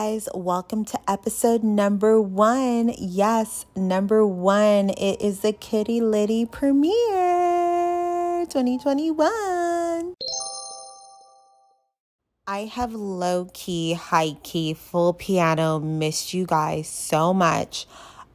Guys, welcome to episode number one. Yes, number one. It is the Kitty Litty premiere 2021. I have low key, high key, full piano missed you guys so much.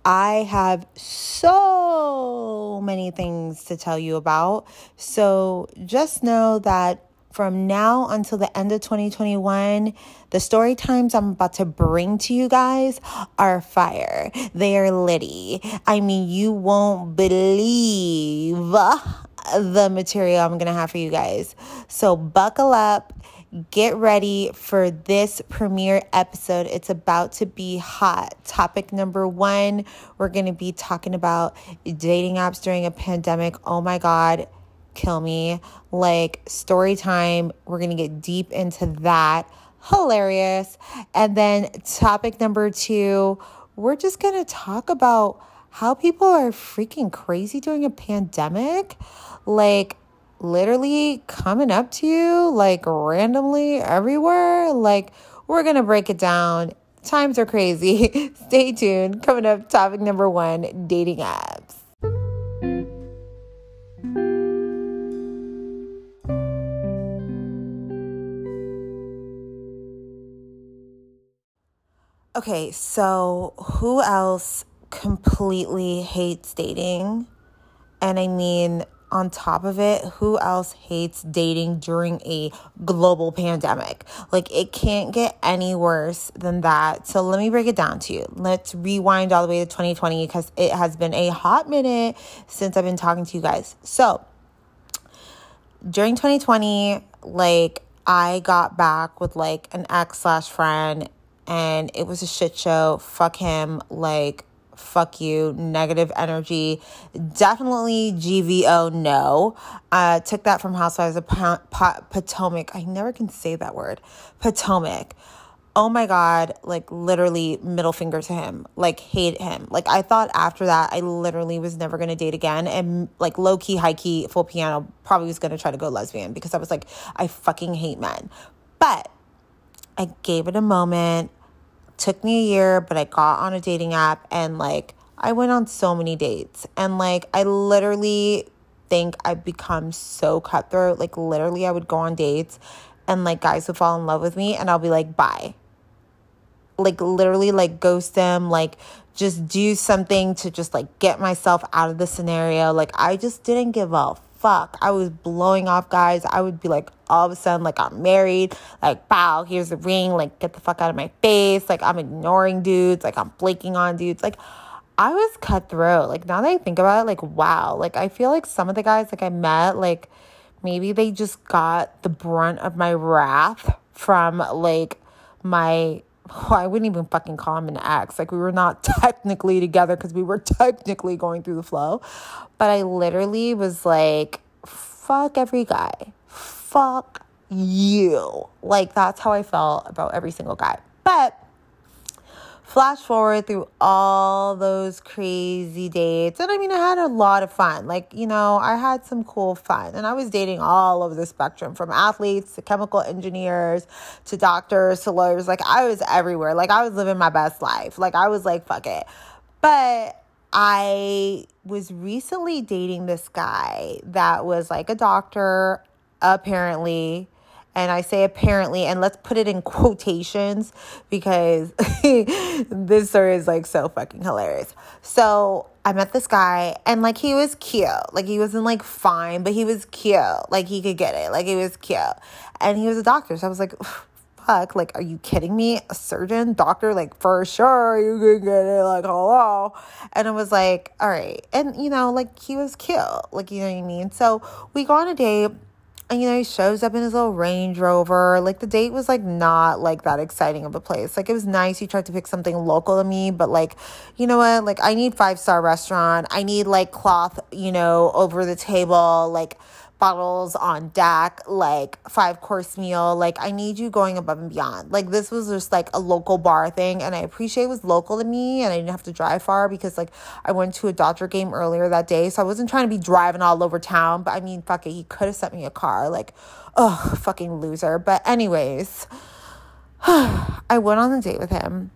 I have so many things to tell you about. So just know that from now until the end of 2021, the story times I'm about to bring to you guys are fire. They are litty. I mean, you won't believe the material I'm going to have for you guys. So buckle up. Get ready for this premiere episode. It's about to be hot. Topic number one, we're going to be talking about dating apps during a pandemic. Oh my God kill me. Like story time, we're going to get deep into that. Hilarious. And then topic number 2, we're just going to talk about how people are freaking crazy during a pandemic. Like literally coming up to you like randomly everywhere. Like we're going to break it down. Times are crazy. Stay tuned. Coming up, topic number one dating apps. Okay, so who else completely hates dating? And I mean, on top of it, who else hates dating during a global pandemic? Like, it can't get any worse than that. So, let me break it down to you. Let's rewind all the way to 2020 because it has been a hot minute since I've been talking to you guys. So, during 2020, like, I got back with like an ex slash friend and it was a shit show. Fuck him. Like, fuck you. Negative energy. Definitely GVO, no. Uh, took that from Housewives of Pot Potomac. I never can say that word. Potomac. Oh my God, like literally middle finger to him, like hate him. Like I thought after that, I literally was never gonna date again. And like low key, high key, full piano, probably was gonna try to go lesbian because I was like, I fucking hate men. But I gave it a moment. Took me a year, but I got on a dating app and like I went on so many dates. And like I literally think I've become so cutthroat. Like literally I would go on dates and like guys would fall in love with me and I'll be like, bye. Like literally like ghost them, like just do something to just like get myself out of the scenario. Like I just didn't give a fuck. I was blowing off guys. I would be like, all of a sudden, like, I'm married. Like, wow, here's the ring. Like, get the fuck out of my face. Like, I'm ignoring dudes. Like, I'm flaking on dudes. Like, I was cutthroat. Like, now that I think about it, like, wow. Like, I feel like some of the guys, like, I met, like, maybe they just got the brunt of my wrath from, like, my oh, I wouldn't even fucking call him an ex. Like we were not technically together because we were technically going through the flow. But I literally was like, fuck every guy. Fuck you. Like that's how I felt about every single guy. But flash forward through all those crazy dates. And I mean, I had a lot of fun. Like, you know, I had some cool fun. And I was dating all over the spectrum from athletes to chemical engineers to doctors to lawyers. Like, I was everywhere. Like, I was living my best life. Like, I was like, fuck it. But I was recently dating this guy that was like a doctor, apparently and I say apparently, and let's put it in quotations because this story is like so fucking hilarious. So I met this guy, and like he was cute. Like he wasn't like fine, but he was cute. Like he could get it. Like he was cute. And he was a doctor. So I was like, fuck, like, are you kidding me? A surgeon, doctor, like, for sure, you can get it, like, hello. And I was like, all right. And, you know, like, he was cute, like, you know what I mean? So we go on a date and you know he shows up in his little range rover. Like the date was like not like that exciting of a place. Like it was nice. He tried to pick something local to me but like you know what? Like i need five star restaurant. I need like cloth you know over the table. Like bottles on deck, like five course meal. Like I need you going above and beyond. Like this was just like a local bar thing and I appreciate it was local to me and I didn't have to drive far because like I went to a Dodger game earlier that day. So I wasn't trying to be driving all over town, but I mean fuck it, he could have sent me a car. Like, oh fucking loser. But anyways, I went on a date with him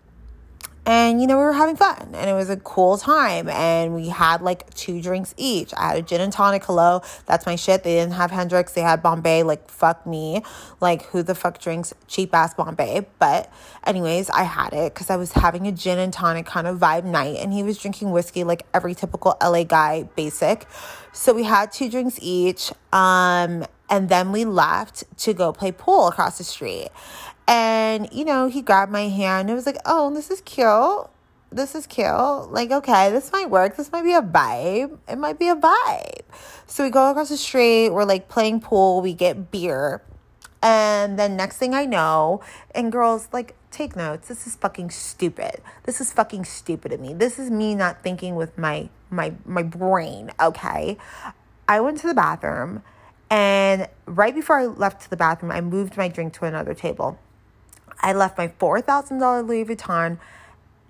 and you know we were having fun and it was a cool time and we had like two drinks each. I had a gin and tonic hello that's my shit. They didn't have hendrick's they had bombay like fuck me. Like who the fuck drinks cheap ass bombay? But anyways i had it because i was having a gin and tonic kind of vibe night and he was drinking whiskey like every typical la guy basic. So we had two drinks each um and then we left to go play pool across the street and, you know, he grabbed my hand. It was like, oh, this is cute. This is cute. Like, okay, this might work. This might be a vibe. It might be a vibe. So we go across the street. We're like playing pool. We get beer. And then next thing I know, and girls, like, take notes. This is fucking stupid. This is fucking stupid of me. This is me not thinking with my my my brain, okay? I went to the bathroom and right before I left to the bathroom, I moved my drink to another table. I left my $4,000 Louis Vuitton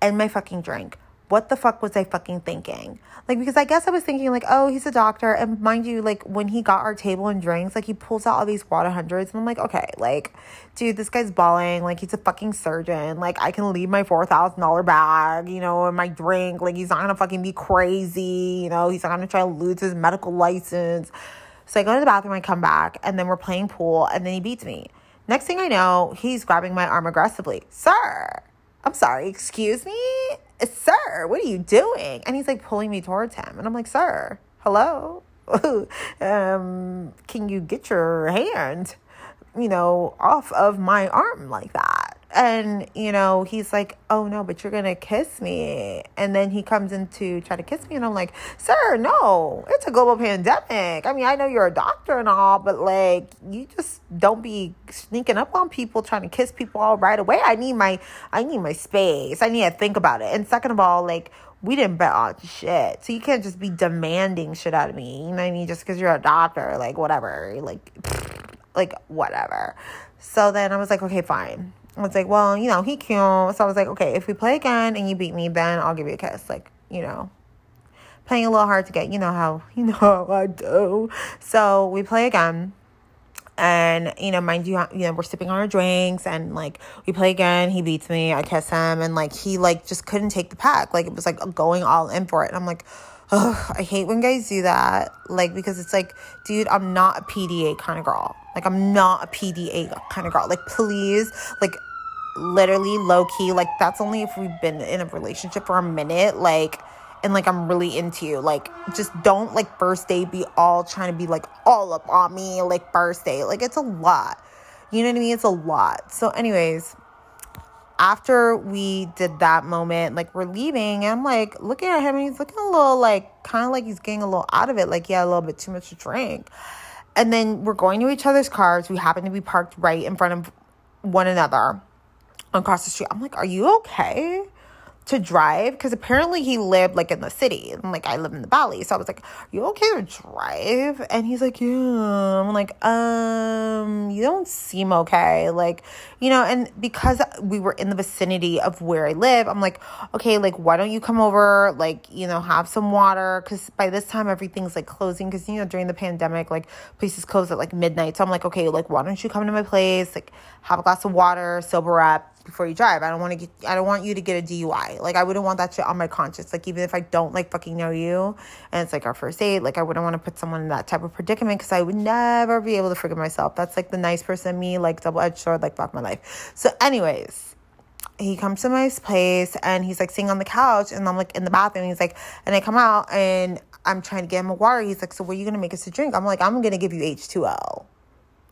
and my fucking drink. What the fuck was I fucking thinking? Like, because I guess I was thinking, like, oh, he's a doctor. And mind you, like, when he got our table and drinks, like, he pulls out all these water hundreds. And I'm like, okay, like, dude, this guy's balling. Like, he's a fucking surgeon. Like, I can leave my $4,000 bag, you know, and my drink. Like, he's not gonna fucking be crazy. You know, he's not gonna try to lose his medical license. So I go to the bathroom, I come back, and then we're playing pool, and then he beats me. Next thing I know, he's grabbing my arm aggressively. Sir, I'm sorry, excuse me? Sir, what are you doing? And he's like pulling me towards him. And I'm like, Sir, hello? um, can you get your hand, you know, off of my arm like that? And you know he's like oh no but you're gonna kiss me and then he comes in to try to kiss me and i'm like sir no it's a global pandemic i mean i know you're a doctor and all but like you just don't be sneaking up on people trying to kiss people all right away i need my i need my space i need to think about it and second of all like we didn't bet on shit. So you can't just be demanding shit out of me. You know what I mean? Just because you're a doctor, like whatever. Like, like whatever. So then I was like, okay, fine. I was like, well, you know, he cute. So I was like, okay, if we play again and you beat me, then I'll give you a kiss. Like, you know, playing a little hard to get. You know how, you know how I do. So we play again. And, you know, mind you, you know, we're sipping on our drinks and like we play again. He beats me. I kiss him. And like he like just couldn't take the pack. Like it was like going all in for it. And I'm like, oh, I hate when guys do that. Like, because it's like, dude, I'm not a PDA kind of girl. Like, I'm not a PDA kind of girl. Like, please, like, literally low key like that's only if we've been in a relationship for a minute like and like I'm really into you. Like just don't like first day be all trying to be like all up on me like first day. Like it's a lot. You know what I mean? It's a lot. So anyways, after we did that moment, like we're leaving, and I'm like looking at him and he's looking a little like kind of like he's getting a little out of it, like yeah, a little bit too much to drink. And then we're going to each other's cars. We happen to be parked right in front of one another across the street. I'm like, are you okay? to drive because apparently he lived like in the city and like I live in the valley. So I was like, you okay to drive? And he's like, Yeah. I'm like, um, you don't seem okay. Like, you know, and because we were in the vicinity of where I live, I'm like, okay, like why don't you come over, like, you know, have some water? Cause by this time everything's like closing because you know, during the pandemic, like places close at like midnight. So I'm like, okay, like why don't you come to my place, like have a glass of water, sober up before you drive. I don't want to get I don't want you to get a DUI. Like I wouldn't want that shit on my conscience. Like even if I don't like fucking know you and it's like our first date, like I wouldn't want to put someone in that type of predicament because I would never be able to forgive myself. That's like the nice person me, like double edged sword, like fuck my life. So anyways, he comes to my place and he's like sitting on the couch and I'm like in the bathroom. He's like, and I come out and I'm trying to get him a water. He's like, so what are you gonna make us a drink? I'm like, I'm gonna give you H2O.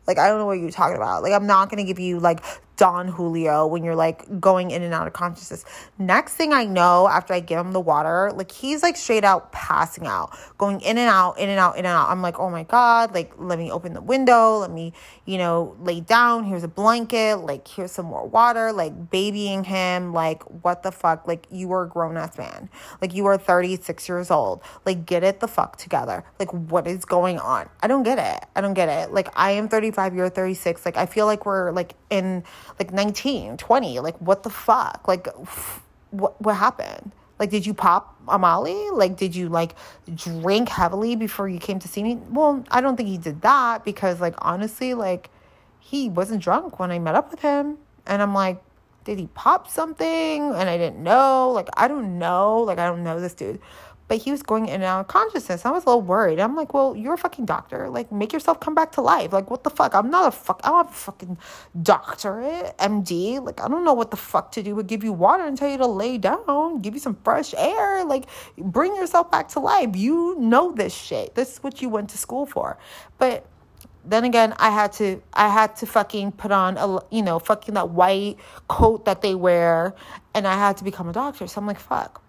Like, I don't know what you're talking about. Like, I'm not to give you like Don Julio when you're like going in and out of consciousness. Next thing I know, after I give him the water, like he's like straight out passing out, going in and out, in and out, in and out. I'm like, oh my God, like let me open the window, let me, you know, lay down. Here's a blanket, like here's some more water, like babying him. Like, what the fuck? Like, you are a grown ass man. Like, you are 36 years old. Like, get it the fuck together. Like, what is going on? I don't get it. I don't get it. Like, I am 35, you're 36. Like, I feel like we're like in like 19, 20. Like, what the fuck? Like, what, what happened? Like, did you pop a Molly? Like, did you like drink heavily before you came to see me? Well, I don't think he did that because, like, honestly, like, he wasn't drunk when I met up with him. And I'm like, did he pop something and I didn't know? Like, I don't know. Like, I don't know this dude. But he was going in and out of consciousness. I was a little worried. I'm like, well, you're a fucking doctor. Like, make yourself come back to life. Like, what the fuck? I'm not a fuck. I'm a fucking doctorate, MD. Like, I don't know what the fuck to do but give you water and tell you to lay down, give you some fresh air. Like, bring yourself back to life. You know this shit. This is what you went to school for. But then again, I had to I had to fucking put on a you know fucking that white coat that they wear, and I had to become a doctor. So I'm like, fuck.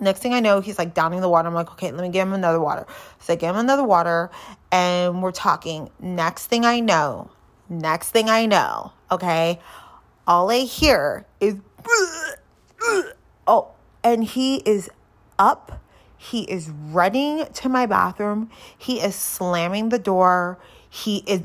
Next thing I know, he's like downing the water. I'm like, okay, let me give him another water. So I give him another water, and we're talking. Next thing I know, next thing I know, okay, all I hear is, oh, and he is up. He is running to my bathroom. He is slamming the door he is.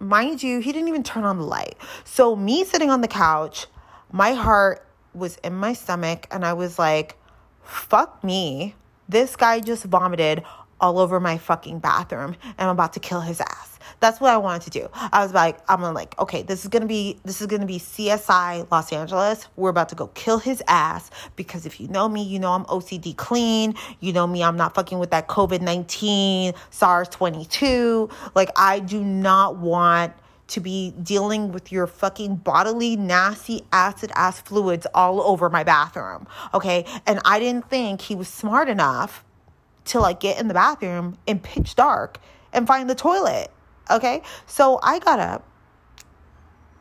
Mind you, he didn't even turn on the light. So, me sitting on the couch, my heart was in my stomach, and I was like, fuck me. This guy just vomited all over my fucking bathroom, and I'm about to kill his ass. That's what I wanted to do. I was like, I'm like, okay, this is gonna be this is gonna be CSI Los Angeles. We're about to go kill his ass because if you know me, you know I'm OCD clean. You know me, I'm not fucking with that COVID 19, SARS 22. Like, I do not want to be dealing with your fucking bodily nasty acid ass fluids all over my bathroom. Okay. And I didn't think he was smart enough to like get in the bathroom in pitch dark and find the toilet. Okay. So I got up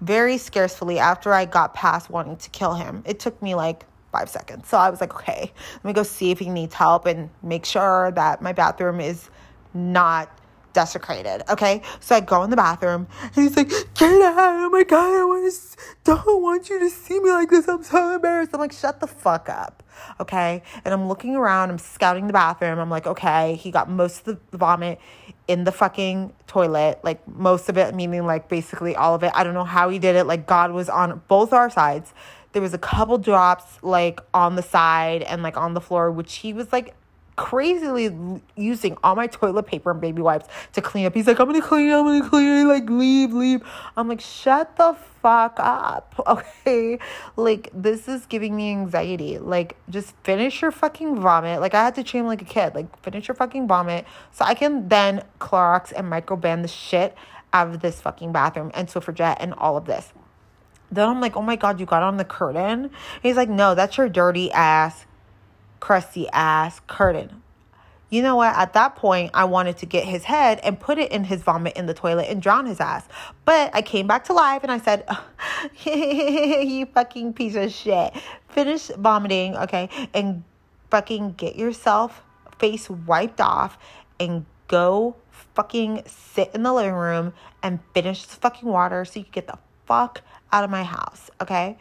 very scarcely after I got past wanting to kill him. It took me like five seconds. So I was like, okay, let me go see if he needs help and make sure that my bathroom is not desecrated. Okay, so I go in the bathroom and he's like, "Get out! Oh my god, I want to, don't want you to see me like this. I'm so embarrassed." I'm like, "Shut the fuck up." Okay, and I'm looking around. I'm scouting the bathroom. I'm like, "Okay, he got most of the vomit in the fucking toilet, like most of it, meaning like basically all of it. I don't know how he did it. Like God was on both our sides." There was a couple drops like on the side and like on the floor, which he was like crazily using all my toilet paper and baby wipes to clean up. He's like, I'm gonna clean, I'm gonna clean, like leave, leave. I'm like, shut the fuck up. Okay. Like this is giving me anxiety. Like just finish your fucking vomit. Like I had to train like a kid. Like finish your fucking vomit so I can then Clorox and microban the shit out of this fucking bathroom and Swifferjet and all of this. Then I'm like, oh my god, you got on the curtain? He's like, no, that's your dirty ass crusty ass curtain. You know what? At that point, I wanted to get his head and put it in his vomit in the toilet and drown his ass. But I came back to life and I said, You fucking piece of shit. Finish vomiting, okay? And fucking get yourself face wiped off and go fucking sit in the living room and finish this fucking water so you can get the fuck out of my house, okay?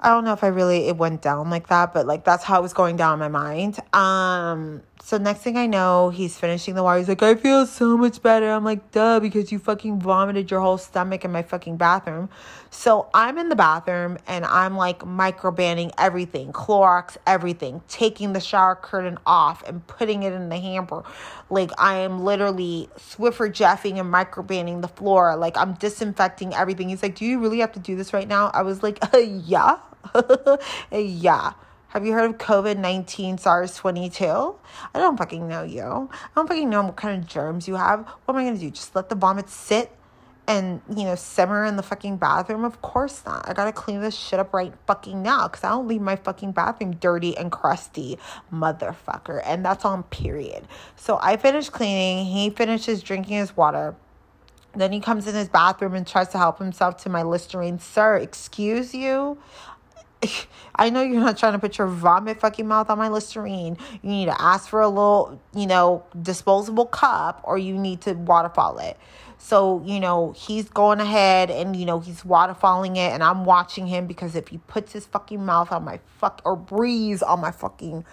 I don't know if I really it went down like that, but like that's how it was going down in my mind. Um so next thing I know, he's finishing the water. He's like, I feel so much better. I'm like, duh, because you fucking vomited your whole stomach in my fucking bathroom. So I'm in the bathroom and I'm like microbanning everything, Clorox, everything, taking the shower curtain off and putting it in the hamper. Like I am literally Swiffer Jeffing and microbanning the floor. Like I'm disinfecting everything. He's like, Do you really have to do this right now? I was like, uh, yeah. yeah. Have you heard of COVID 19 SARS 22? I don't fucking know you. I don't fucking know what kind of germs you have. What am I gonna do? Just let the vomit sit and, you know, simmer in the fucking bathroom? Of course not. I gotta clean this shit up right fucking now because I don't leave my fucking bathroom dirty and crusty, motherfucker. And that's on period. So I finished cleaning. He finishes drinking his water. Then he comes in his bathroom and tries to help himself to my Listerine. Sir, excuse you? I know you're not trying to put your vomit fucking mouth on my Listerine. You need to ask for a little, you know, disposable cup or you need to waterfall it. So, you know, he's going ahead and, you know, he's waterfalling it and I'm watching him because if he puts his fucking mouth on my fuck or breathes on my fucking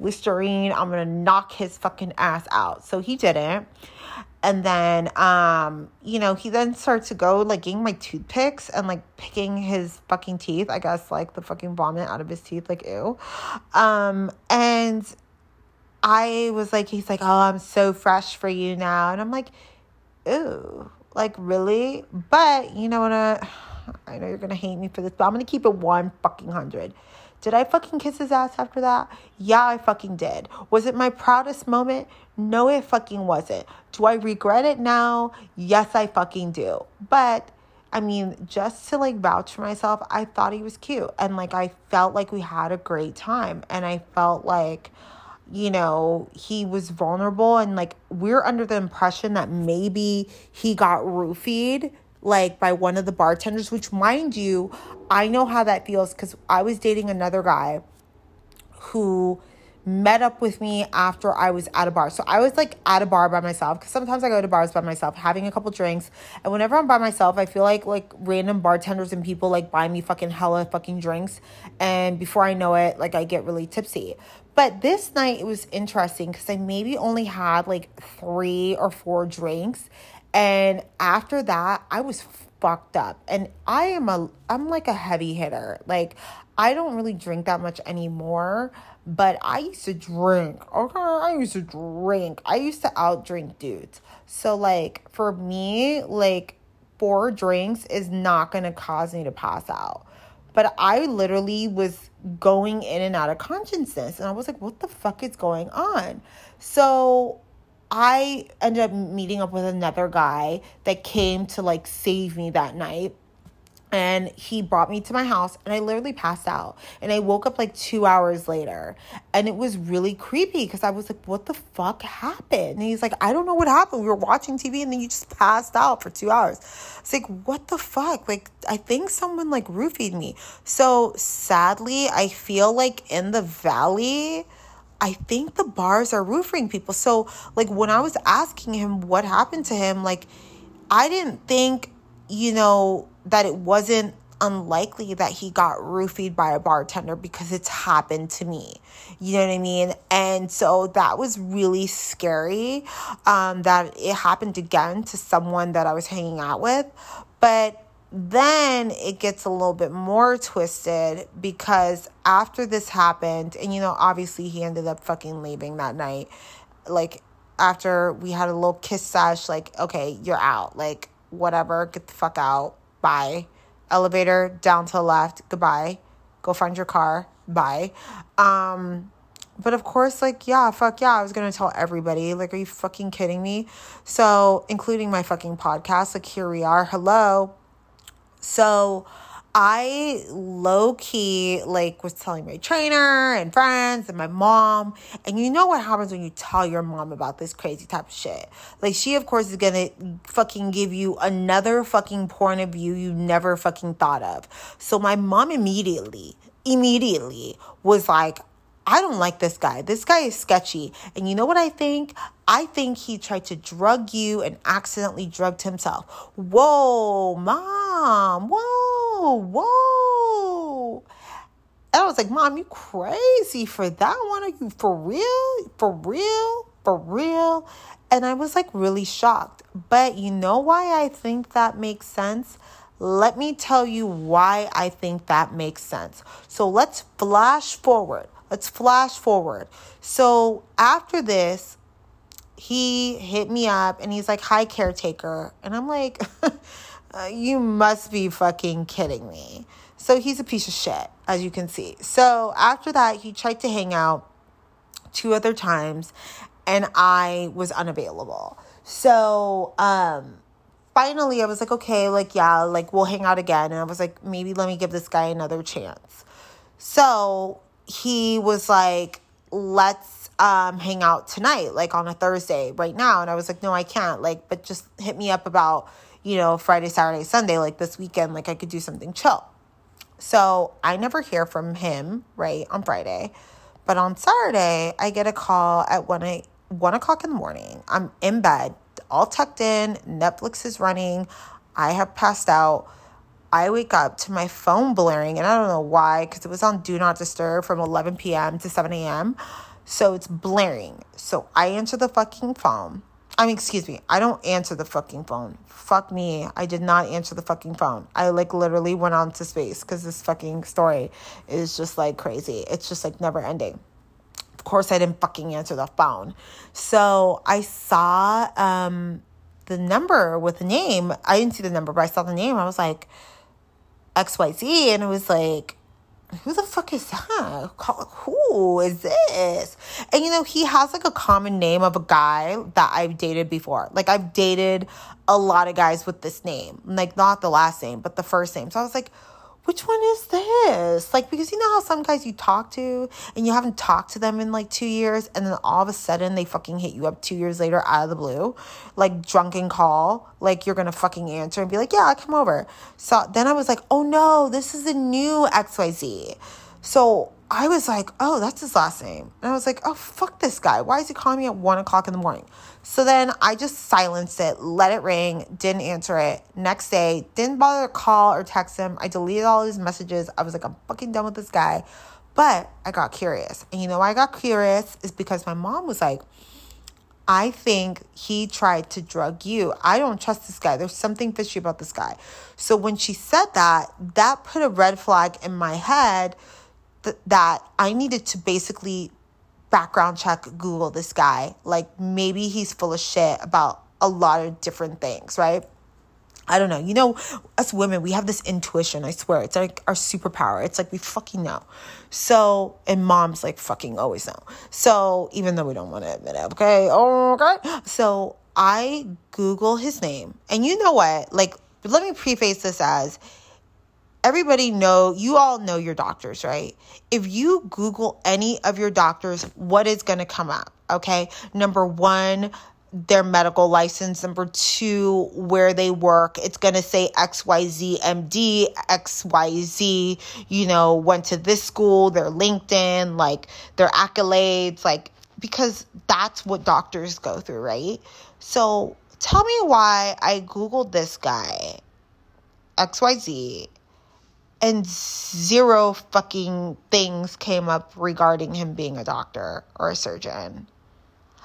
Listerine, I'm gonna knock his fucking ass out. So he didn't. And then, um, you know, he then starts to go like getting my toothpicks and like picking his fucking teeth. I guess like the fucking vomit out of his teeth, like ew. Um, and I was like, he's like, oh, I'm so fresh for you now, and I'm like, ew, Like, really? But you know what? I know you're gonna hate me for this, but I'm gonna keep it one fucking hundred. Did I fucking kiss his ass after that? Yeah, I fucking did. Was it my proudest moment? No, it fucking wasn't. Do I regret it now? Yes, I fucking do. But I mean, just to like vouch for myself, I thought he was cute. And like, I felt like we had a great time. And I felt like, you know, he was vulnerable. And like, we're under the impression that maybe he got roofied like by one of the bartenders, which, mind you, I know how that feels because I was dating another guy who met up with me after I was at a bar. So I was like at a bar by myself because sometimes I go to bars by myself, having a couple drinks. And whenever I'm by myself, I feel like like random bartenders and people like buy me fucking hella fucking drinks. And before I know it, like I get really tipsy. But this night it was interesting because I maybe only had like three or four drinks. And after that, I was fucked up. And I am a I'm like a heavy hitter. Like I don't really drink that much anymore, but I used to drink. Okay, I used to drink. I used to outdrink dudes. So like for me, like four drinks is not going to cause me to pass out. But I literally was going in and out of consciousness and I was like, what the fuck is going on? So I ended up meeting up with another guy that came to like save me that night. And he brought me to my house and I literally passed out. And I woke up like two hours later. And it was really creepy because I was like, what the fuck happened? And he's like, I don't know what happened. We were watching TV and then you just passed out for two hours. It's like, what the fuck? Like, I think someone like roofied me. So sadly, I feel like in the valley, I think the bars are roofing people. So, like, when I was asking him what happened to him, like, I didn't think, you know, that it wasn't unlikely that he got roofied by a bartender because it's happened to me. You know what I mean? And so that was really scary um, that it happened again to someone that I was hanging out with. But then it gets a little bit more twisted because after this happened, and you know, obviously he ended up fucking leaving that night. Like, after we had a little kiss sesh, like, okay, you're out. Like, whatever, get the fuck out. Bye. Elevator down to the left. Goodbye. Go find your car. Bye. Um, but of course, like, yeah, fuck yeah, I was gonna tell everybody. Like, are you fucking kidding me? So, including my fucking podcast, like, here we are. Hello so I low key like was telling my trainer and friends and my mom. And you know what happens when you tell your mom about this crazy type of shit? Like she of course is gonna fucking give you another fucking point of view you never fucking thought of. So my mom immediately, immediately was like, I don't like this guy. This guy is sketchy. And you know what I think? I think he tried to drug you and accidentally drugged himself. Whoa, mom. Whoa, whoa. And I was like, Mom, you crazy for that one? Are you for real? For real? For real? And I was like really shocked. But you know why I think that makes sense? Let me tell you why I think that makes sense. So let's flash forward. Let's flash forward. So after this, he hit me up and he's like, Hi, caretaker. And I'm like, uh, You must be fucking kidding me. So he's a piece of shit, as you can see. So after that, he tried to hang out two other times and I was unavailable. So, um, finally I was like, okay, like, yeah, like we'll hang out again. And I was like, maybe let me give this guy another chance. So he was like, let's um, hang out tonight, like on a Thursday right now. And I was like, no, I can't. Like, but just hit me up about, you know, Friday, Saturday, Sunday, like this weekend, like I could do something chill. So I never hear from him, right, on Friday. But on Saturday, I get a call at one, one o'clock in the morning. I'm in bed, all tucked in, Netflix is running. I have passed out I wake up to my phone blaring, and I don't know why, because it was on Do Not Disturb from 11 p.m. to 7 a.m. So it's blaring. So I answer the fucking phone. I mean, excuse me, I don't answer the fucking phone. Fuck me. I did not answer the fucking phone. I like literally went on to space because this fucking story is just like crazy. It's just like never ending. Of course, I didn't fucking answer the phone. So I saw um, the number with the name. I didn't see the number, but I saw the name. I was like, XYZ. And it was like, who the fuck is that? Who is this? And you know, he has like a common name of a guy that I've dated before. Like, I've dated a lot of guys with this name, like, not the last name, but the first name. So I was like, which one is this? Like, because you know how some guys you talk to and you haven't talked to them in like two years, and then all of a sudden they fucking hit you up two years later out of the blue, like drunken call, like you're gonna fucking answer and be like, yeah, I'll come over. So then I was like, oh no, this is a new XYZ. So I was like, oh, that's his last name. And I was like, oh, fuck this guy. Why is he calling me at one o'clock in the morning? So then I just silenced it, let it ring, didn't answer it. Next day, didn't bother to call or text him. I deleted all his messages. I was like, I'm fucking done with this guy. But I got curious. And you know why I got curious is because my mom was like, I think he tried to drug you. I don't trust this guy. There's something fishy about this guy. So when she said that, that put a red flag in my head th- that I needed to basically background check Google this guy. Like maybe he's full of shit about a lot of different things, right? I don't know. You know, us women, we have this intuition. I swear, it's like our superpower. It's like we fucking know. So, and moms like fucking always know. So, even though we don't want to admit it, okay, okay. So, I Google his name, and you know what? Like, let me preface this as everybody know you all know your doctors right? If you google any of your doctors what is going to come up okay? Number one their medical license. Number two where they work. It's going to say xyz md xyz you know went to this school their linkedin like their accolades like because that's what doctors go through right? So tell me why i googled this guy xyz and zero fucking things came up regarding him being a doctor or a surgeon.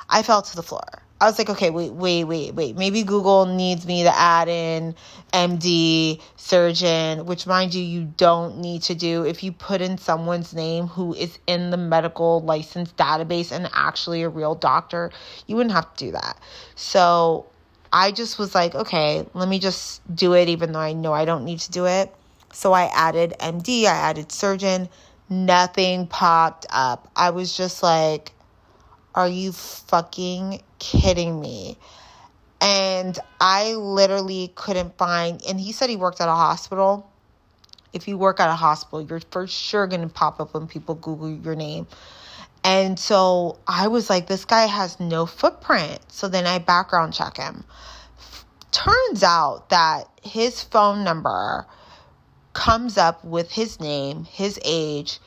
I fell to the floor. I was like, okay, wait, wait, wait, wait. Maybe Google needs me to add in MD, surgeon, which, mind you, you don't need to do. If you put in someone's name who is in the medical license database and actually a real doctor, you wouldn't have to do that. So I just was like, okay, let me just do it, even though I know I don't need to do it. So I added MD, I added surgeon, nothing popped up. I was just like, are you fucking kidding me? And I literally couldn't find, and he said he worked at a hospital. If you work at a hospital, you're for sure to pop up when people Google your name. And so I was like, this guy has no footprint. So then I background check him. Turns out that his phone number comes up with his name, his age.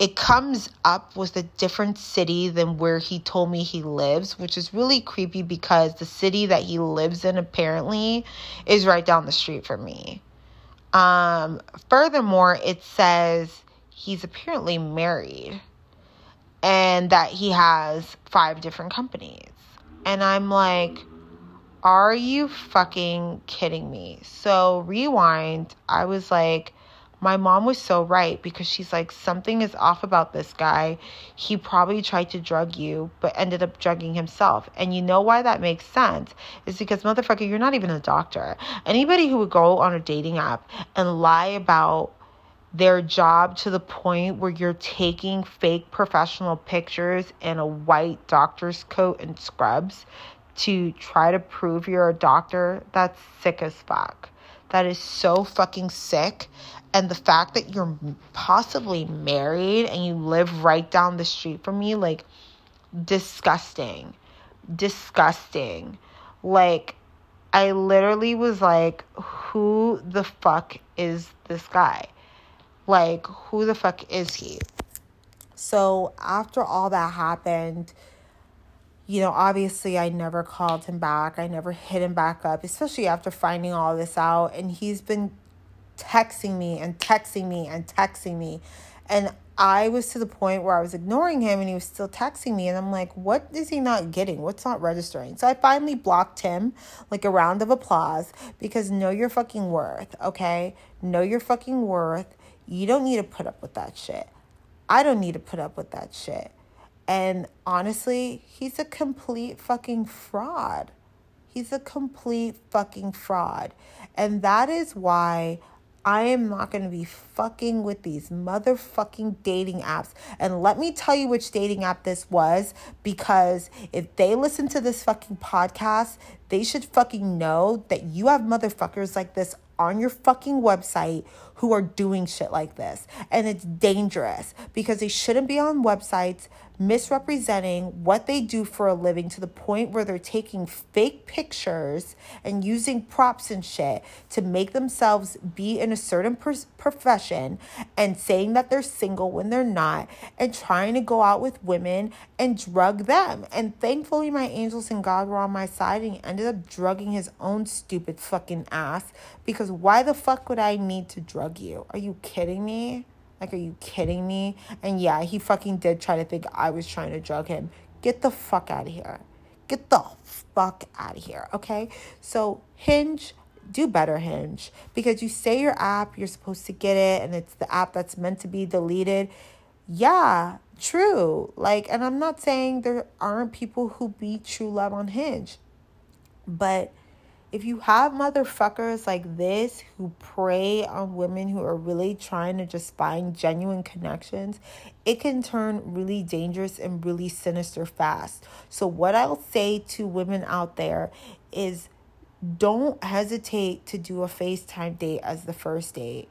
It comes up with a different city than where he told me he lives, which is really creepy because the city that he lives in apparently is right down the street from me. Um, furthermore, it says he's apparently married and that he has five different companies. And I'm like, are you fucking kidding me? So, rewind, I was like, my mom was so right because she's like, something is off about this guy. He probably tried to drug you, but ended up drugging himself. And you know why that makes sense? Is because, motherfucker, you're not even a doctor. Anybody who would go on a dating app and lie about their job to the point where you're taking fake professional pictures in a white doctor's coat and scrubs to try to prove you're a doctor, that's sick as fuck. That is so fucking sick. And the fact that you're possibly married and you live right down the street from me, like, disgusting. Disgusting. Like, I literally was like, who the fuck is this guy? Like, who the fuck is he? So, after all that happened, you know, obviously I never called him back. I never hit him back up, especially after finding all this out. And he's been texting me and texting me and texting me. And I was to the point where I was ignoring him and he was still texting me. And I'm like, what is he not getting? What's not registering? So I finally blocked him, like a round of applause, because know your fucking worth, okay? Know your fucking worth. You don't need to put up with that shit. I don't need to put up with that shit. And honestly, he's a complete fucking fraud. He's a complete fucking fraud. And that is why I am not going to be fucking with these motherfucking dating apps. And let me tell you which dating app this was because if they listen to this fucking podcast, they should fucking know that you have motherfuckers like this on your fucking website who are doing shit like this. And it's dangerous because they shouldn't be on websites misrepresenting what they do for a living to the point where they're taking fake pictures and using props and shit to make themselves be in a certain profession and saying that they're single when they're not and trying to go out with women and drug them. And thankfully, my angels and God were on my side and he ended up drugging his own stupid fucking ass because why the fuck would I need to drug you? Are you kidding me? Like, are you kidding me? And yeah, he fucking did try to think I was trying to drug him. Get the fuck out of here. Get the fuck out of here, okay? So, Hinge, do better, Hinge. Because you say your app, you're supposed to get it, and it's the app that's meant to be deleted. Yeah, true. Like, and I'm not saying there aren't people who be true love on Hinge, but if you have motherfuckers like this who prey on women who are really trying to just find genuine connections, it can turn really dangerous and really sinister fast. So, what I'll say to women out there is don't hesitate to do a FaceTime date as the first date.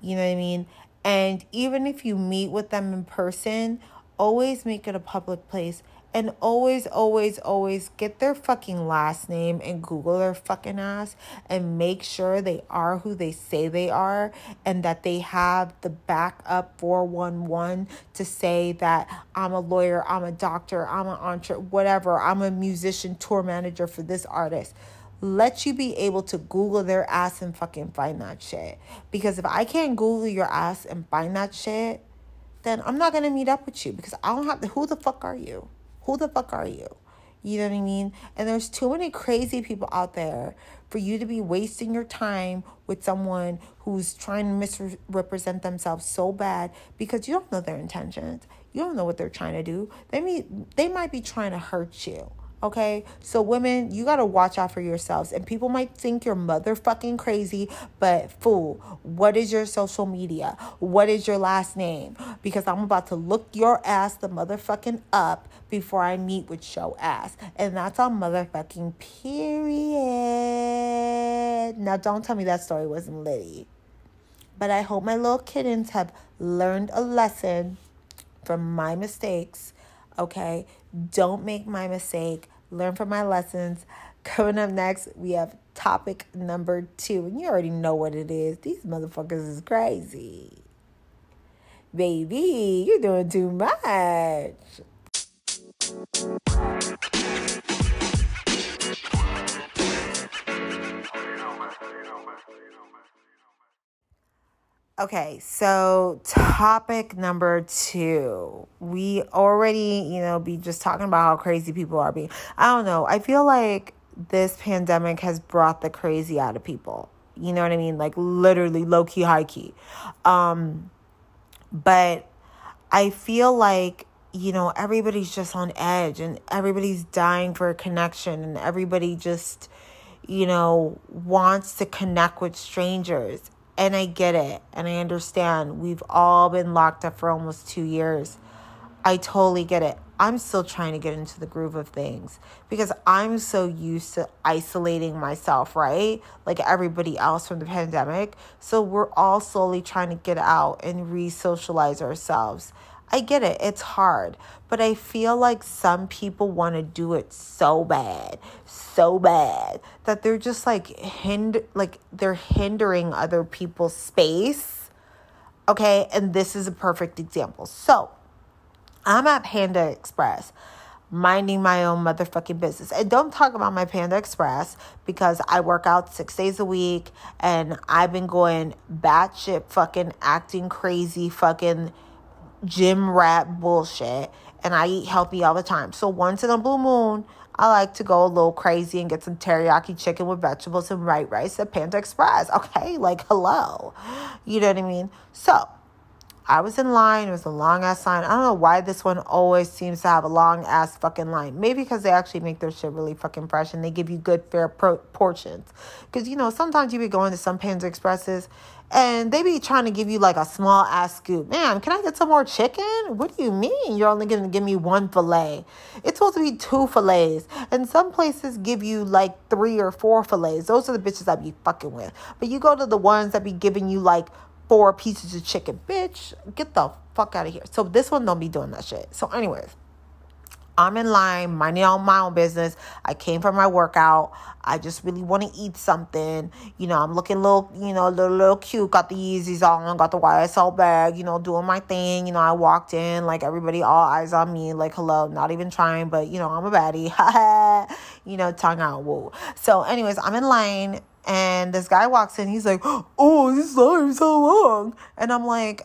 You know what I mean? And even if you meet with them in person, always make it a public place and always, always, always get their fucking last name and Google their fucking ass and make sure they are who they say they are and that they have the backup 411 to say that I'm a lawyer, I'm a doctor, I'm an entre, whatever, I'm a musician, tour manager for this artist let you be able to Google their ass and fucking find that shit. Because if I can't Google your ass and find that shit, then I'm not gonna meet up with you because I don't have to. Who the fuck are you? Who the fuck are you? You know what I mean? And there's too many crazy people out there for you to be wasting your time with someone who's trying to misrepresent themselves so bad because you don't know their intentions. You don't know what they're trying to do. They may they might be trying to hurt you. Okay, so women, you gotta watch out for yourselves. And people might think you're motherfucking crazy, but fool, what is your social media? What is your last name? Because I'm about to look your ass the motherfucking up before I meet with your ass. And that's on motherfucking period. Now, don't tell me that story wasn't litty. But I hope my little kittens have learned a lesson from my mistakes. Okay, don't make my mistake learn from my lessons. Coming up next, we have topic number two. And you already know what it is. These motherfuckers is crazy. Baby, you're doing too much. Okay, so topic number two. We already, you know, be just talking about how crazy people are being. I don't know. I feel like this pandemic has brought the crazy out of people. You know what I mean? Like literally low key, high key. Um, but I feel like, you know, everybody's just on edge and everybody's dying for a connection and everybody just, you know, wants to connect with strangers and I get it and I understand. We've all been locked up for almost two years. I totally get it. I'm still trying to get into the groove of things because I'm so used to isolating myself, right? Like everybody else from the pandemic. So we're all slowly trying to get out and re socialize ourselves. I get it, it's hard, but I feel like some people want to do it so bad, so bad that they're just like hind like they're hindering other people's space. Okay, and this is a perfect example. So, I'm at Panda Express minding my own motherfucking business. And don't talk about my Panda Express because I work out six days a week and I've been going batshit fucking acting crazy fucking gym rat bullshit and I eat healthy all the time. So once in a blue moon, I like to go a little crazy and get some teriyaki chicken with vegetables and white rice at Panda Express. Okay, like hello. You know what I mean? So I was in line. It was a long ass line. I don't know why this one always seems to have a long ass fucking line. Maybe because they actually make their shit really fucking fresh and they give you good fair pro- portions. Because you know sometimes you be going to some Panda Expresses and they be trying to give you like a small ass scoop. Man, can I get some more chicken? What do you mean you're only gonna give me one fillet? It's supposed to be two fillets. And some places give you like three or four fillets. Those are the bitches I be fucking with. But you go to the ones that be giving you like four pieces of chicken. Bitch, get the fuck out of here. So this one don't be doing that shit. So anyways. I'm in line, minding my own business. I came for my workout. I just really want to eat something. You know, I'm looking little, you know, a little, little cute. Got the Yeezys on, got the YSL bag, you know, doing my thing. You know, I walked in, like everybody, all eyes on me, like, hello, not even trying, but, you know, I'm a baddie. you know, tongue out, whoa. So, anyways, I'm in line, and this guy walks in. He's like, oh, this line so long. And I'm like,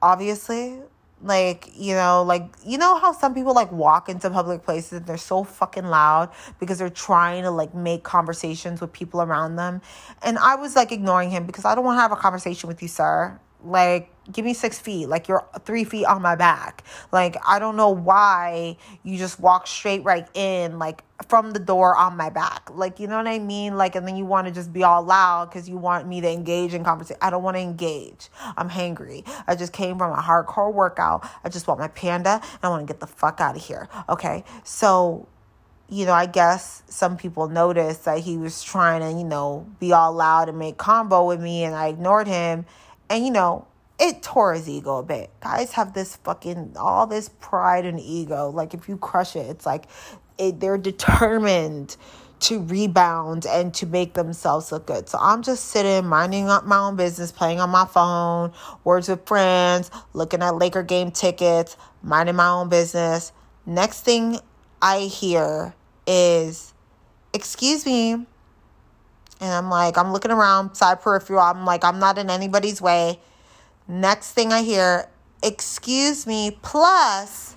obviously, like you know like you know how some people like walk into public places and they're so fucking loud because they're trying to like make conversations with people around them? And i was like ignoring him because i don't want to have a conversation with you sir like give me six feet like you're three feet on my back. Like i don't know why you just walk straight right in like from the door on my back. Like you know what i mean? Like and then you want to just be all loud because you want me to engage in conversation i don't want to engage. I'm hangry. I just came from a hardcore workout. I just want my panda and i want to get the fuck out of here okay? So you know, I guess some people noticed that he was trying to, you know, be all loud and make combo with me, and I ignored him. And, you know, it tore his ego a bit. Guys have this fucking all this pride and ego. Like if you crush it, it's like it, they're determined to rebound and to make themselves look good. So I'm just sitting, minding up my own business, playing on my phone, words with friends, looking at Laker game tickets, minding my own business. Next thing I hear is, "Excuse me." And I'm like, I'm looking around, side peripheral. I'm like, I'm not in anybody's way. Next thing I hear, excuse me, plus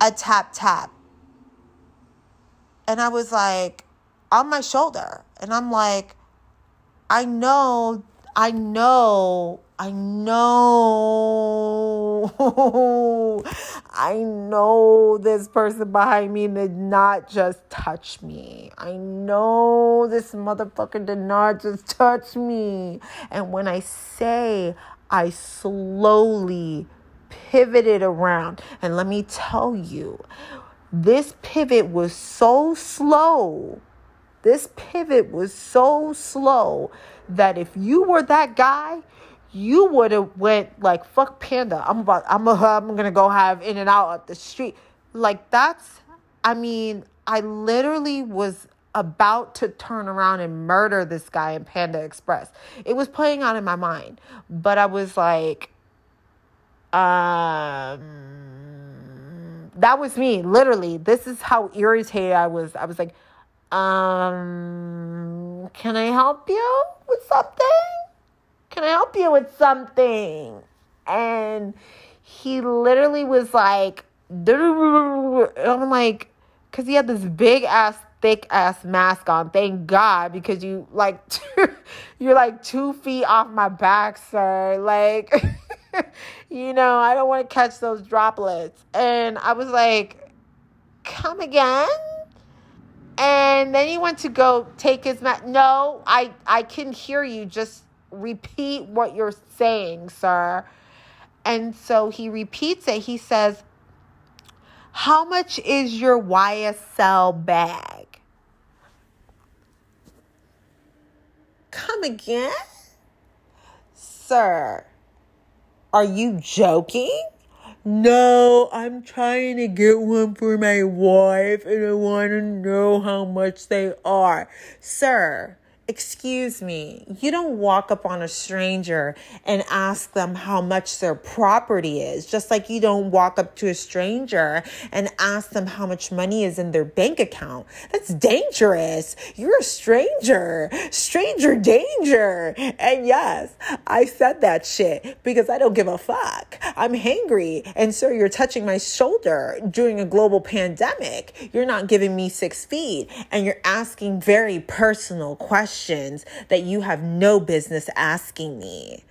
a tap tap. And I was like, on my shoulder. And I'm like, I know, I know, I know, I know this person behind me did not just touch me. I know this motherfucker did not just touch me. And when I say I slowly pivoted around. And let me tell you, this pivot was so slow. This pivot was so slow that if you were that guy, you would have went like fuck panda. I'm about I'm a, I'm to go have In-N-Out at the street. Like that's I mean, I literally was about to turn around and murder this guy in Panda Express. It was playing out in my mind, but I was like, um, that was me, literally. This is how irritated I was. I was like, um, can I help you with something? Can I help you with something? And he literally was like, I'm like, because he had this big ass thick ass mask on. Thank God, because you like you're like two feet off my back, sir. Like, you know, I don't want to catch those droplets. And I was like, come again. And then he went to go take his mask. No, I I can hear you. Just repeat what you're saying, sir. And so he repeats it. He says, How much is your YSL bag? Come again? Sir, are you joking? No, I'm trying to get one for my wife and I want to know how much they are. Sir, Excuse me, you don't walk up on a stranger and ask them how much their property is, just like you don't walk up to a stranger and ask them how much money is in their bank account. That's dangerous. You're a stranger. Stranger danger. And yes, I said that shit because I don't give a fuck. I'm hangry. And sir, you're touching my shoulder during a global pandemic. You're not giving me six feet and you're asking very personal questions questions that you have no business asking me.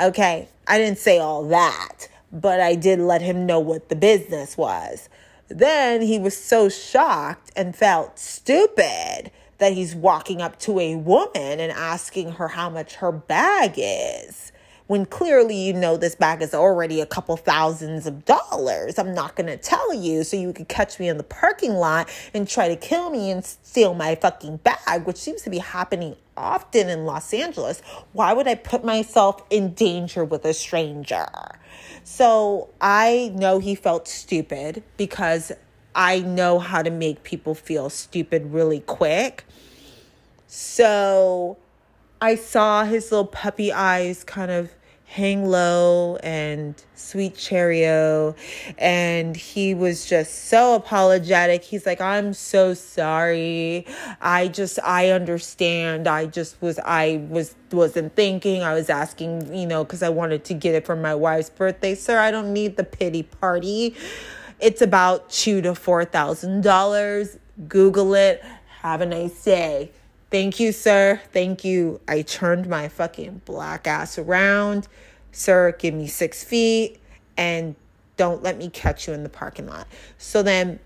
Okay, I didn't say all that, but I did let him know what the business was. Then he was so shocked and felt stupid that he's walking up to a woman and asking her how much her bag is when clearly you know this bag is already a couple thousands of dollars. I'm not going to tell you so you could catch me in the parking lot and try to kill me and steal my fucking bag, which seems to be happening often in Los Angeles. Why would I put myself in danger with a stranger? So I know he felt stupid because I know how to make people feel stupid really quick. So I saw his little puppy eyes kind of hang low and sweet cheerio. And he was just so apologetic. He's like i'm so sorry. I just i understand. I just was i was wasn't thinking. I was asking you know because i wanted to get it for my wife's birthday. Sir i don't need the pity party. It's about two to four thousand dollars. Google it. Have a nice day Thank you, sir. Thank you. I turned my fucking black ass around. Sir, give me six feet and don't let me catch you in the parking lot. So then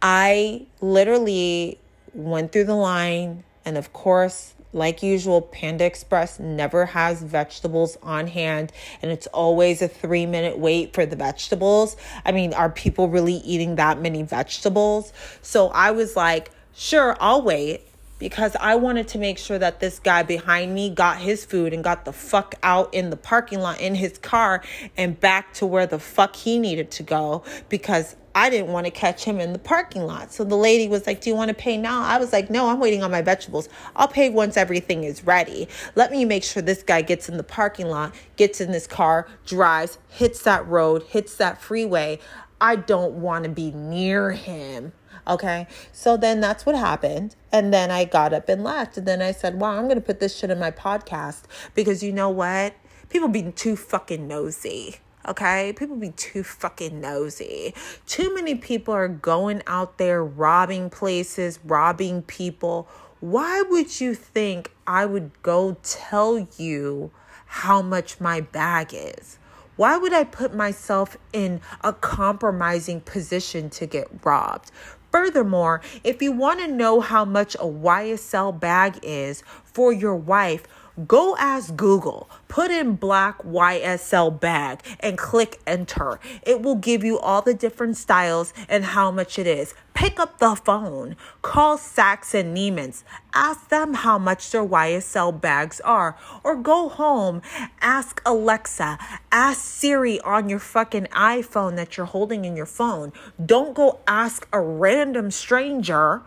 I literally went through the line. And of course, like usual, Panda Express never has vegetables on hand, and it's always a three minute wait for the vegetables. I mean, are people really eating that many vegetables? So I was like, sure, I'll wait because I wanted to make sure that this guy behind me got his food and got the fuck out in the parking lot in his car and back to where the fuck he needed to go because I didn't want to catch him in the parking lot. So the lady was like, Do you want to pay now? I was like, No, I'm waiting on my vegetables. I'll pay once everything is ready. Let me make sure this guy gets in the parking lot, gets in this car, drives, hits that road, hits that freeway. I don't want to be near him. Okay. So then that's what happened. And then I got up and left. And then I said, wow, I'm going to put this shit in my podcast because you know what? People be too fucking nosy. Okay, people be too fucking nosy. Too many people are going out there robbing places, robbing people. Why would you think I would go tell you how much my bag is? Why would I put myself in a compromising position to get robbed? Furthermore, if you want to know how much a YSL bag is for your wife, go ask Google, put in black YSL bag and click enter. It will give you all the different styles and how much it is. Pick up the phone, call Saks and Neiman's, ask them how much their YSL bags are, or go home, ask Alexa, ask Siri on your fucking iPhone that you're holding in your phone. Don't go ask a random stranger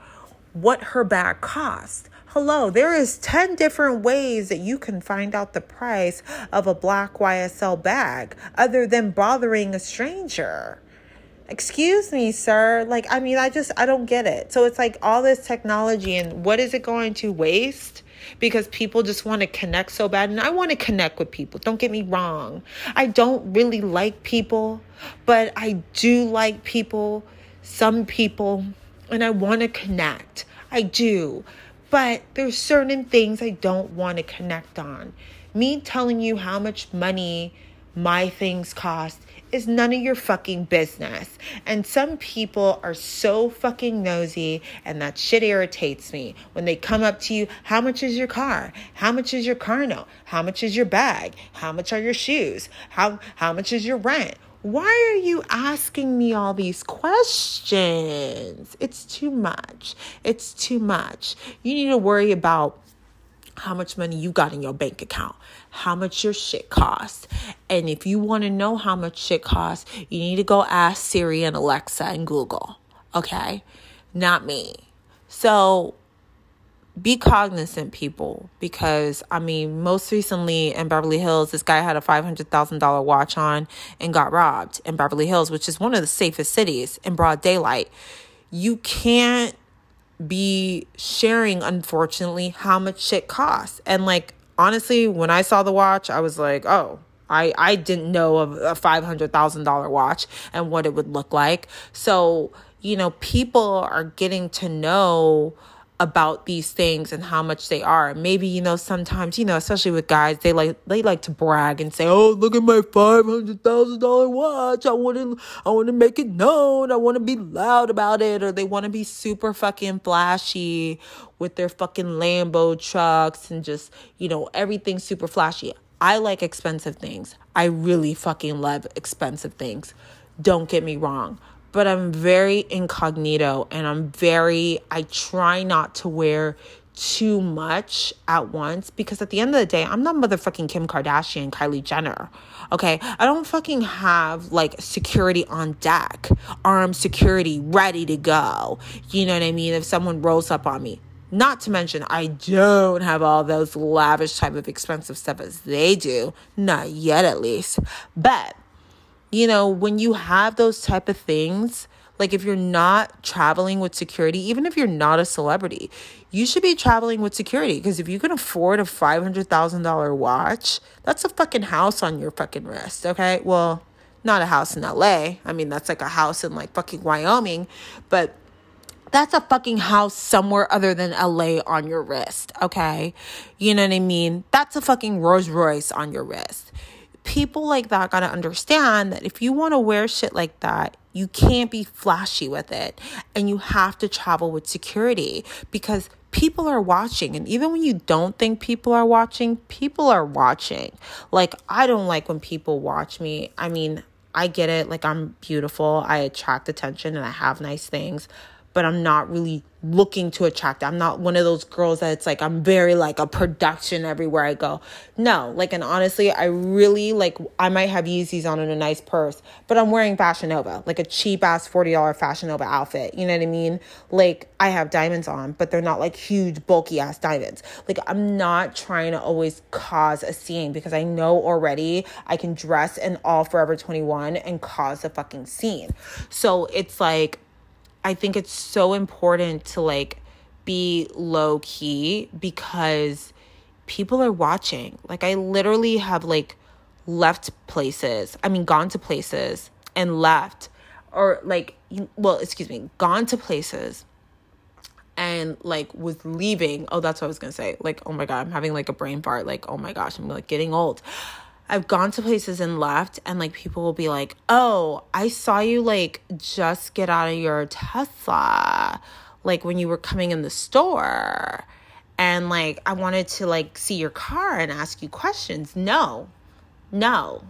what her bag cost. Hello, there is 10 different ways that you can find out the price of a black YSL bag other than bothering a stranger. Excuse me, sir. Like, I mean, I just, I don't get it. So it's like all this technology, and what is it going to waste? Because people just want to connect so bad. And I want to connect with people. Don't get me wrong. I don't really like people, but I do like people, some people, and I want to connect. I do. But there's certain things I don't want to connect on. Me telling you how much money my things cost is none of your fucking business. And some people are so fucking nosy, and that shit irritates me. When they come up to you, how much is your car? How much is your car note? How much is your bag? How much are your shoes? How how much is your rent? Why are you asking me all these questions? It's too much. It's too much. You need to worry about how much money you got in your bank account, how much your shit costs. And if you want to know how much shit costs, you need to go ask Siri and Alexa and Google. Okay? Not me. So be cognizant, people, because I mean, most recently in Beverly Hills, this guy had a $500,000 watch on and got robbed in Beverly Hills, which is one of the safest cities in broad daylight. You can't be sharing, unfortunately, how much shit costs. And like, honestly, when I saw the watch, I was like, oh, I, I didn't know of a $500,000 watch and what it would look like. So, you know, people are getting to know about these things and how much they are. Maybe, you know, sometimes, you know, especially with guys, they like they like to brag and say, "Oh, look at my $500,000 watch. I want to I want to make it known. I want to be loud about it." Or they want to be super fucking flashy with their fucking Lambo trucks and just, you know, everything super flashy. I like expensive things. I really fucking love expensive things. Don't get me wrong but I'm very incognito and I'm very, I try not to wear too much at once because at the end of the day, I'm not motherfucking Kim Kardashian, Kylie Jenner. Okay. I don't fucking have like security on deck, armed security ready to go. You know what I mean? If someone rolls up on me. Not to mention, I don't have all those lavish type of expensive stuff as they do. Not yet, at least. But you know, when you have those type of things, like if you're not traveling with security, even if you're not a celebrity, you should be traveling with security because if you can afford a $500,000 watch, that's a fucking house on your fucking wrist, okay? Well, not a house in LA. I mean, that's like a house in like fucking Wyoming, but that's a fucking house somewhere other than LA on your wrist, okay? You know what I mean? That's a fucking Rolls Royce on your wrist people like that got to understand that if you want to wear shit like that, you can't be flashy with it and you have to travel with security because people are watching and even when you don't think people are watching people are watching. Like i don't like when people watch me. I mean i get it like i'm beautiful i attract attention and i have nice things but i'm not really looking to attract. I'm not one of those girls that it's like I'm very like a production everywhere I go. No, like and honestly, I really like I might have Yeezys on in a nice purse, but I'm wearing Fashion Nova, like a cheap ass $40 Fashion Nova outfit. You know what I mean? Like I have diamonds on, but they're not like huge bulky ass diamonds. Like I'm not trying to always cause a scene because I know already I can dress in all Forever 21 and cause a fucking scene. So it's like I think it's so important to like be low key because people are watching. Like I literally have like left places. I mean gone to places and left or like well, excuse me, gone to places and like was leaving. Oh, that's what I was going to say. Like, oh my god, I'm having like a brain fart. Like, oh my gosh, I'm like getting old. I've gone to places and left, and like people will be like, Oh, I saw you like just get out of your Tesla, like when you were coming in the store. And like, I wanted to like see your car and ask you questions. No, no,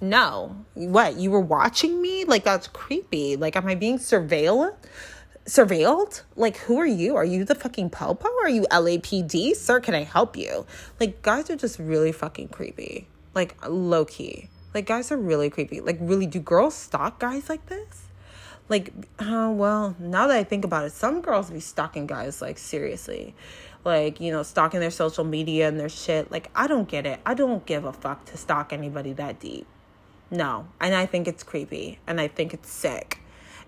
no. What? You were watching me? Like, that's creepy. Like, am I being surveilled? surveilled? Like, who are you? Are you the fucking Popo? Are you LAPD? Sir, can I help you? Like, guys are just really fucking creepy. Like low key. Like guys are really creepy. Like really do girls stalk guys like this? Like uh, well, now that I think about it, some girls be stalking guys like seriously. Like, you know, stalking their social media and their shit. Like I don't get it. I don't give a fuck to stalk anybody that deep. No. And I think it's creepy and I think it's sick.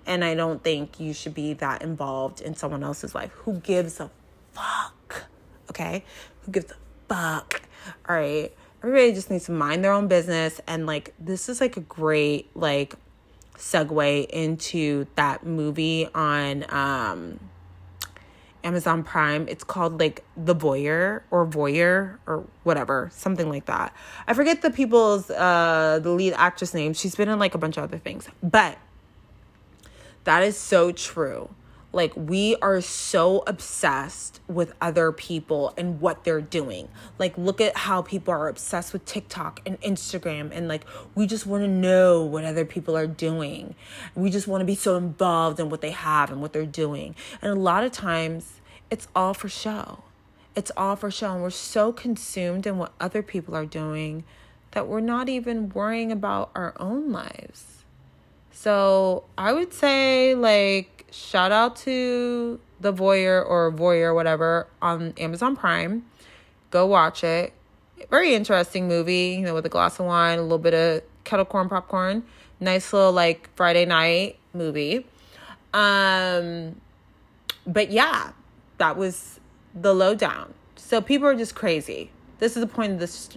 And I don't think you should be that involved in someone else's life. Who gives a fuck? Okay? Who gives a fuck? All right everybody just needs to mind their own business and like this is like a great like segue into that movie on um Amazon Prime. It's called like The Voyeur or Voyeur or whatever, something like that. I forget the people's uh the lead actress name. She's been in like a bunch of other things. But that is so true. Like, we are so obsessed with other people and what they're doing. Like, look at how people are obsessed with TikTok and Instagram. And like, we just want to know what other people are doing. We just want to be so involved in what they have and what they're doing. And a lot of times, it's all for show. It's all for show. And we're so consumed in what other people are doing that we're not even worrying about our own lives. So I would say, like, shout out to The Voyeur or Voyeur, whatever, on Amazon Prime. Go watch it. Very interesting movie, you know, with a glass of wine, a little bit of kettle corn popcorn. Nice little like Friday night movie. Um but yeah, that was the lowdown. So people are just crazy. This is the point of this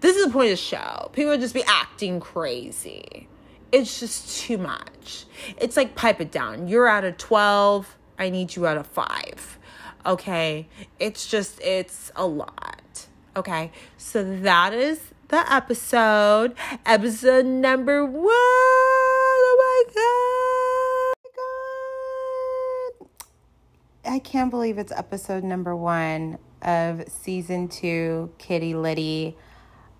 this is the point of the show. People just be acting crazy it's just too much. It's like pipe it down. You're at a 12, I need you at a 5. Okay. It's just, it's a lot. Okay. So that is the episode. Episode number one. Oh my god. Oh my God. I can't believe it's episode number one of season two, Kitty Litty.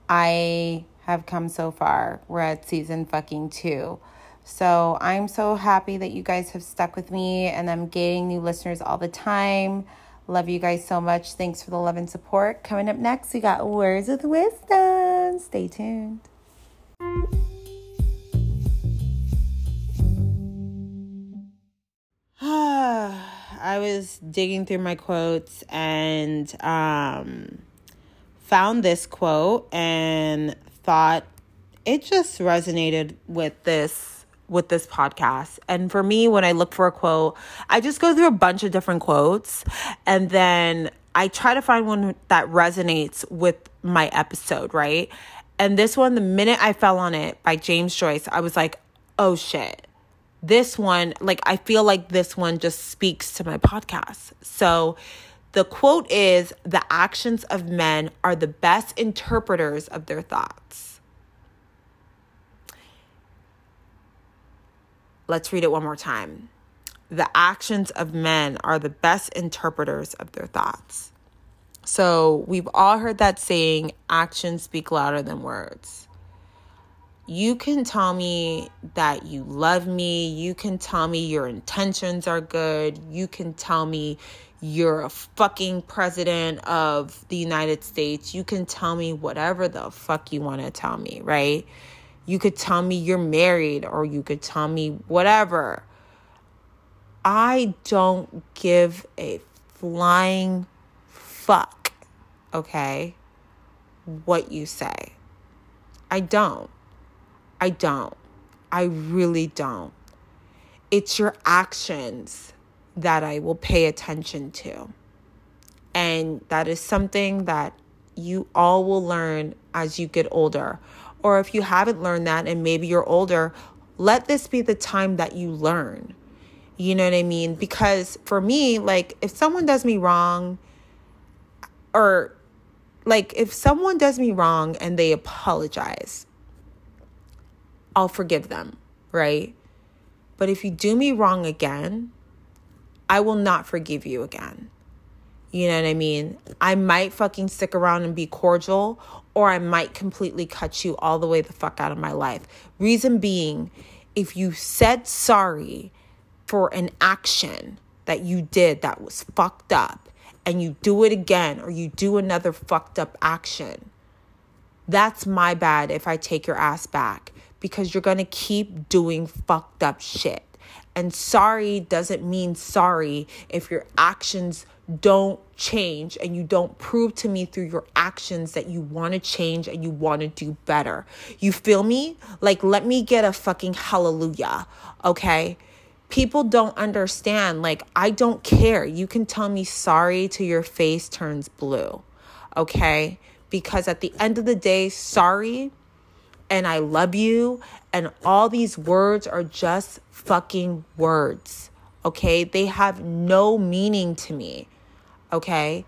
I have come so far. We're at season fucking two. So I'm so happy that you guys have stuck with me and I'm getting new listeners all the time. Love you guys so much. Thanks for the love and support. Coming up next, we got Words of Wisdom. Stay tuned. I was digging through my quotes and um, found this quote and thought it just resonated with this with this podcast. And for me, when I look for a quote, I just go through a bunch of different quotes and then I try to find one that resonates with my episode, right? And this one, the minute I fell on it by James Joyce, I was like, oh shit. This one, like, I feel like this one just speaks to my podcast. So the quote is The actions of men are the best interpreters of their thoughts. Let's read it one more time. The actions of men are the best interpreters of their thoughts. So we've all heard that saying actions speak louder than words. You can tell me that you love me. You can tell me your intentions are good. You can tell me you're a fucking president of the United States. You can tell me whatever the fuck you want to tell me, right? You could tell me you're married or you could tell me whatever. I don't give a flying fuck, okay, what you say. I don't. I don't. I really don't. It's your actions that I will pay attention to. And that is something that you all will learn as you get older or if you haven't learned that and maybe you're older, let this be the time that you learn. You know what I mean? Because for me, like if someone does me wrong, or like if someone does me wrong and they apologize, I'll forgive them, right? But if you do me wrong again, I will not forgive you again. You know what I mean? I might fucking stick around and be cordial, or I might completely cut you all the way the fuck out of my life. Reason being, if you said sorry for an action that you did that was fucked up, and you do it again, or you do another fucked up action, that's my bad if I take your ass back because you're gonna keep doing fucked up shit. And sorry doesn't mean sorry if your actions don't change and you don't prove to me through your actions that you want to change and you want to do better. You feel me? Like, let me get a fucking hallelujah, okay? People don't understand. Like, I don't care. You can tell me sorry till your face turns blue, okay? Because at the end of the day, sorry and I love you and all these words are just fucking words, okay? They have no meaning to me okay?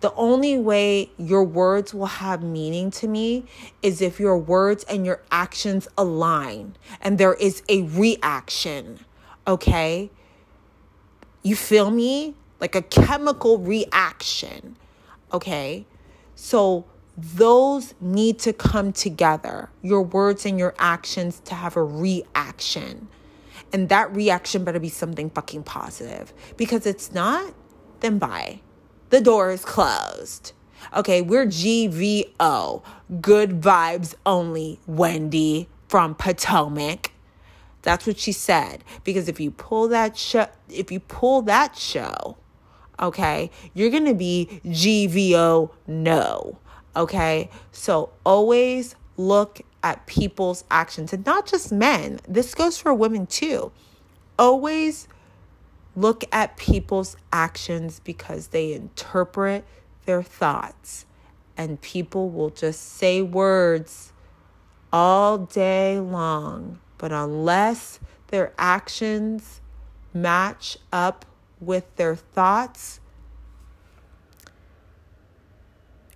The only way your words will have meaning to me is if your words and your actions align and there is a reaction, okay? You feel me? Like a chemical reaction, okay? So those need to come together, your words and your actions to have a reaction. And that reaction better be something fucking positive because it's not, then bye the door is closed. Okay, we're GVO, good vibes only, Wendy from Potomac. That's what she said. Because if you pull that show, if you pull that show, okay, you're gonna be GVO no. Okay, so always look at people's actions and not just men. This goes for women too. Always Look at people's actions because they interpret their thoughts. And people will just say words all day long. But unless their actions match up with their thoughts,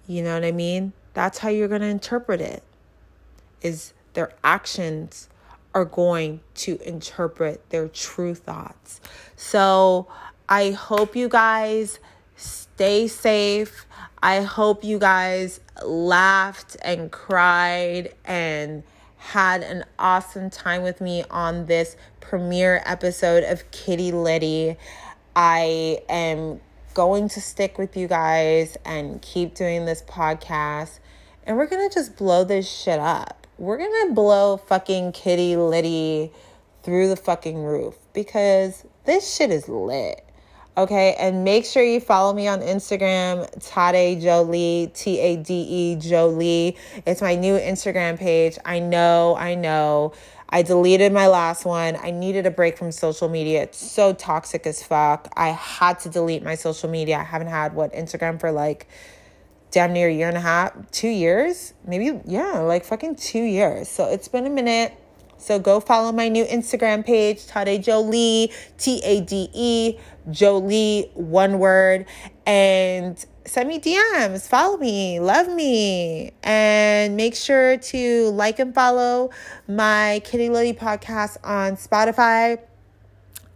You know what I mean? That's how you're going to interpret it. Is their actions are going to interpret their true thoughts. So, I hope you guys stay safe. I hope you guys laughed and cried and had an awesome time with me on this premiere episode of Kitty Litty. I am going to stick with you guys and keep doing this podcast. And we're going to just blow this shit up. We're going to blow fucking Kitty Litty through the fucking roof because this shit is lit. Okay, and make sure you follow me on Instagram, Tade Jolie, T A D E Jolie. It's my new Instagram page. I know, I know. I deleted my last one. I needed a break from social media. It's so toxic as fuck. I had to delete my social media. I haven't had what Instagram for like damn near a year and a half, two years, maybe, yeah, like fucking two years. So it's been a minute. So go follow my new Instagram page, Tade Jolie, T A D E, Jolie, one word, and send me DMs, follow me, love me, and make sure to like and follow my Kitty Litty podcast on Spotify,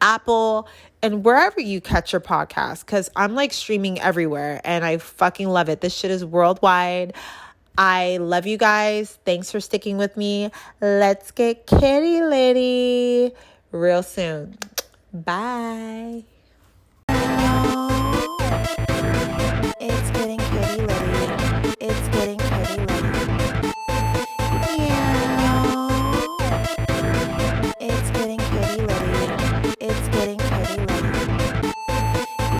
Apple, and wherever you catch your podcast, because I'm like streaming everywhere and I fucking love it. This shit is worldwide. I love you guys. Thanks for sticking with me. Let's get kitty litty real soon. Bye.